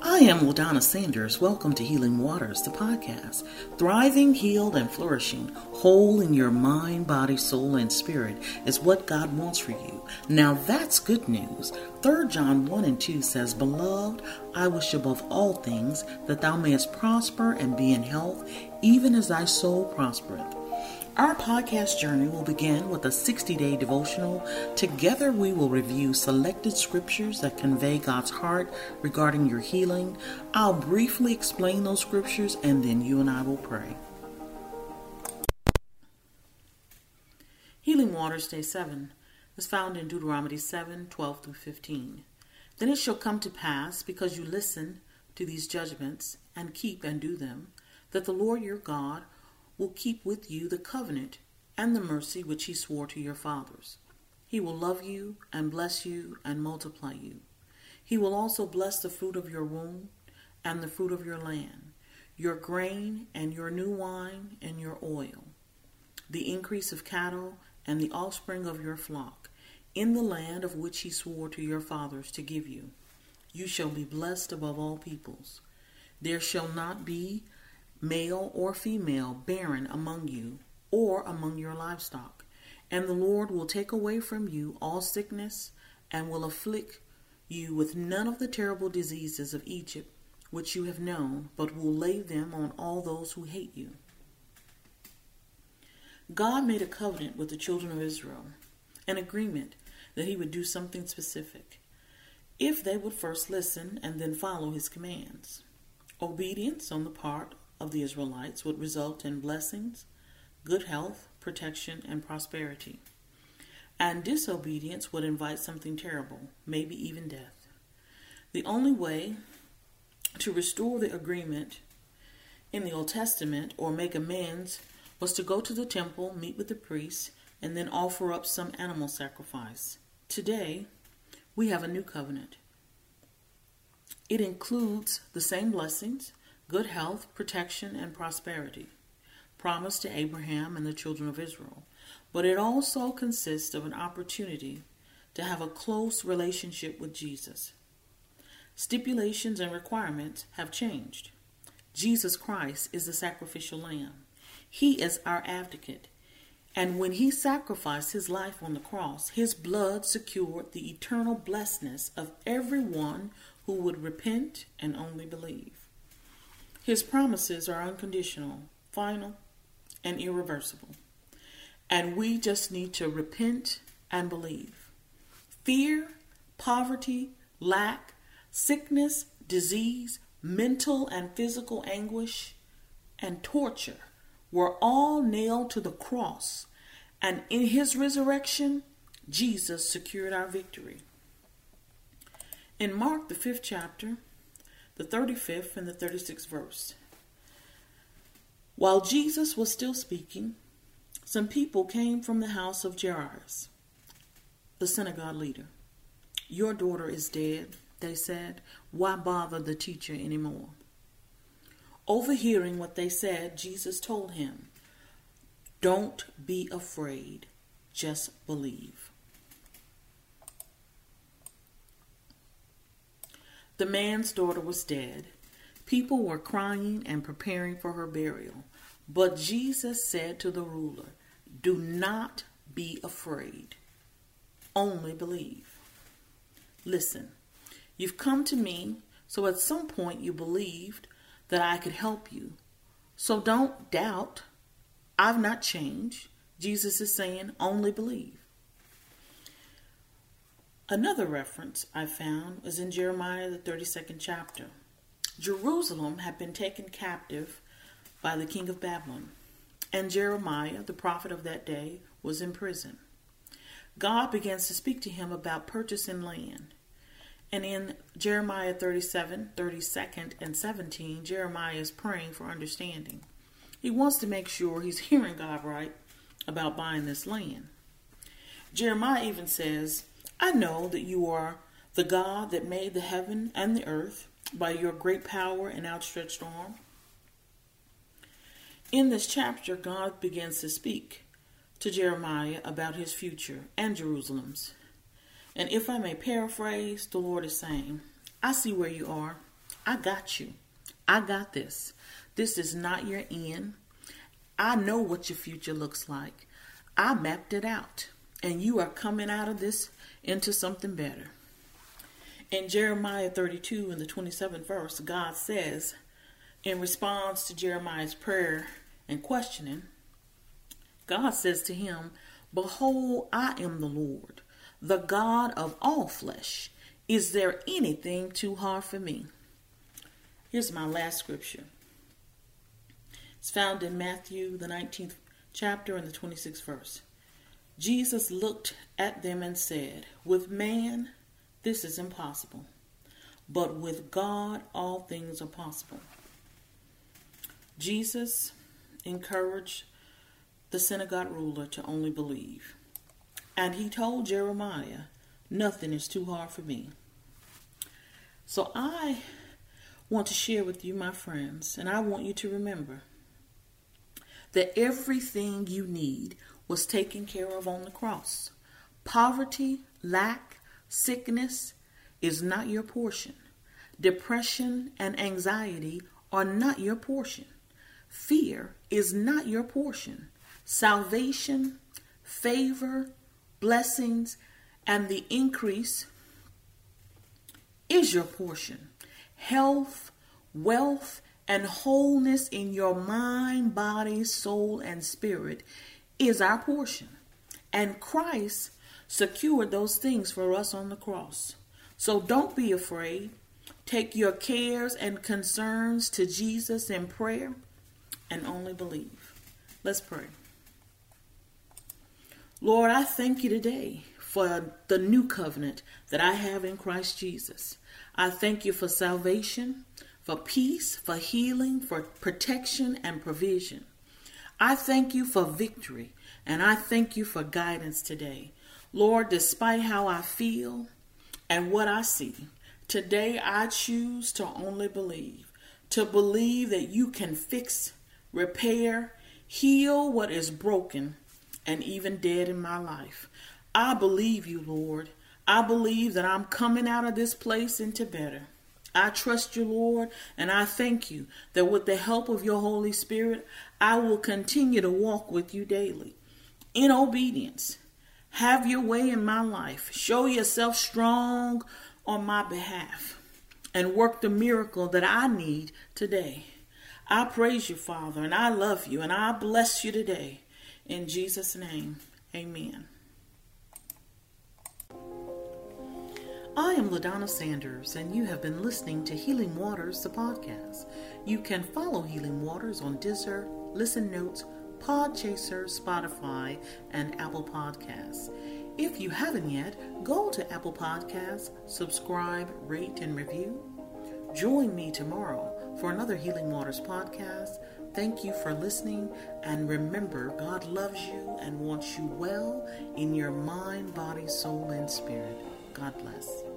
I am Ladonna Sanders. Welcome to Healing Waters, the podcast. Thriving, healed, and flourishing, whole in your mind, body, soul, and spirit is what God wants for you. Now that's good news. 3 John 1 and 2 says, Beloved, I wish above all things that thou mayest prosper and be in health, even as thy soul prospereth. Our podcast journey will begin with a 60 day devotional. Together, we will review selected scriptures that convey God's heart regarding your healing. I'll briefly explain those scriptures and then you and I will pray. Healing Waters Day 7 is found in Deuteronomy 7 12 through 15. Then it shall come to pass, because you listen to these judgments and keep and do them, that the Lord your God will keep with you the covenant and the mercy which he swore to your fathers. He will love you and bless you and multiply you. He will also bless the fruit of your womb and the fruit of your land, your grain and your new wine and your oil, the increase of cattle and the offspring of your flock, in the land of which he swore to your fathers to give you. You shall be blessed above all peoples. There shall not be male or female, barren among you, or among your livestock. And the Lord will take away from you all sickness, and will afflict you with none of the terrible diseases of Egypt, which you have known, but will lay them on all those who hate you. God made a covenant with the children of Israel, an agreement that he would do something specific, if they would first listen and then follow his commands. Obedience on the part of the Israelites would result in blessings, good health, protection, and prosperity. And disobedience would invite something terrible, maybe even death. The only way to restore the agreement in the Old Testament or make amends was to go to the temple, meet with the priests, and then offer up some animal sacrifice. Today, we have a new covenant. It includes the same blessings, good health, protection, and prosperity promised to Abraham and the children of Israel. But it also consists of an opportunity to have a close relationship with Jesus. Stipulations and requirements have changed. Jesus Christ is the sacrificial lamb. He is our advocate. And when he sacrificed his life on the cross, his blood secured the eternal blessedness of everyone who would repent and only believe. His promises are unconditional, final, and irreversible. And we just need to repent and believe. Fear, poverty, lack, sickness, disease, mental and physical anguish, and torture were all nailed to the cross. And in his resurrection, Jesus secured our victory. In Mark, the fifth chapter, the 35th and the 36th verse. While Jesus was still speaking, some people came from the house of Jairus, the synagogue leader. Your daughter is dead, they said. Why bother the teacher anymore? Overhearing what they said, Jesus told him, Don't be afraid, just believe. The man's daughter was dead. People were crying and preparing for her burial. But Jesus said to the ruler, Do not be afraid, only believe. Listen, you've come to me, so at some point you believed that I could help you. So don't doubt. I've not changed. Jesus is saying, only believe. Another reference I found was in Jeremiah, the 32nd chapter. Jerusalem had been taken captive by the king of Babylon, and Jeremiah, the prophet of that day, was in prison. God begins to speak to him about purchasing land. And in Jeremiah 37, 32nd, and 17, Jeremiah is praying for understanding. He wants to make sure he's hearing God right about buying this land. Jeremiah even says, I know that you are the God that made the heaven and the earth by your great power and outstretched arm. In this chapter, God begins to speak to Jeremiah about his future and Jerusalem's. And if I may paraphrase, the Lord is saying, I see where you are. I got you. I got this. This is not your end. I know what your future looks like. I mapped it out. And you are coming out of this into something better. In Jeremiah 32, in the 27th verse, God says, in response to Jeremiah's prayer and questioning, God says to him, Behold, I am the Lord, the God of all flesh. Is there anything too hard for me? Here's my last scripture. It's found in Matthew, the 19th chapter, and the 26th verse. Jesus looked at them and said, With man, this is impossible, but with God, all things are possible. Jesus encouraged the synagogue ruler to only believe. And he told Jeremiah, Nothing is too hard for me. So I want to share with you, my friends, and I want you to remember that everything you need was taken care of on the cross. Poverty, lack, sickness is not your portion. Depression and anxiety are not your portion. Fear is not your portion. Salvation, favor, blessings, and the increase is your portion. Health, wealth, and wholeness in your mind, body, soul, and spirit is our portion. And Christ secured those things for us on the cross. So don't be afraid. Take your cares and concerns to Jesus in prayer and only believe. Let's pray. Lord, I thank you today for the new covenant that I have in Christ Jesus. I thank you for salvation, for peace, for healing, for protection and provision. I thank you for victory and I thank you for guidance today. Lord, despite how I feel and what I see, today I choose to only believe, to believe that you can fix repair, heal what is broken and even dead in my life. I believe you, Lord. I believe that I'm coming out of this place into better. I trust you, Lord, and I thank you that with the help of your Holy Spirit, I will continue to walk with you daily in obedience. Have your way in my life. Show yourself strong on my behalf and work the miracle that I need today. I praise you, Father, and I love you, and I bless you today. In Jesus' name, amen. I am LaDonna Sanders, and you have been listening to Healing Waters, the podcast. You can follow Healing Waters on Deezer, Listen Notes, Podchaser, Spotify, and Apple Podcasts. If you haven't yet, go to Apple Podcasts, subscribe, rate, and review. Join me tomorrow for another Healing Waters podcast. Thank you for listening, and remember, God loves you and wants you well in your mind, body, soul, and spirit. God bless.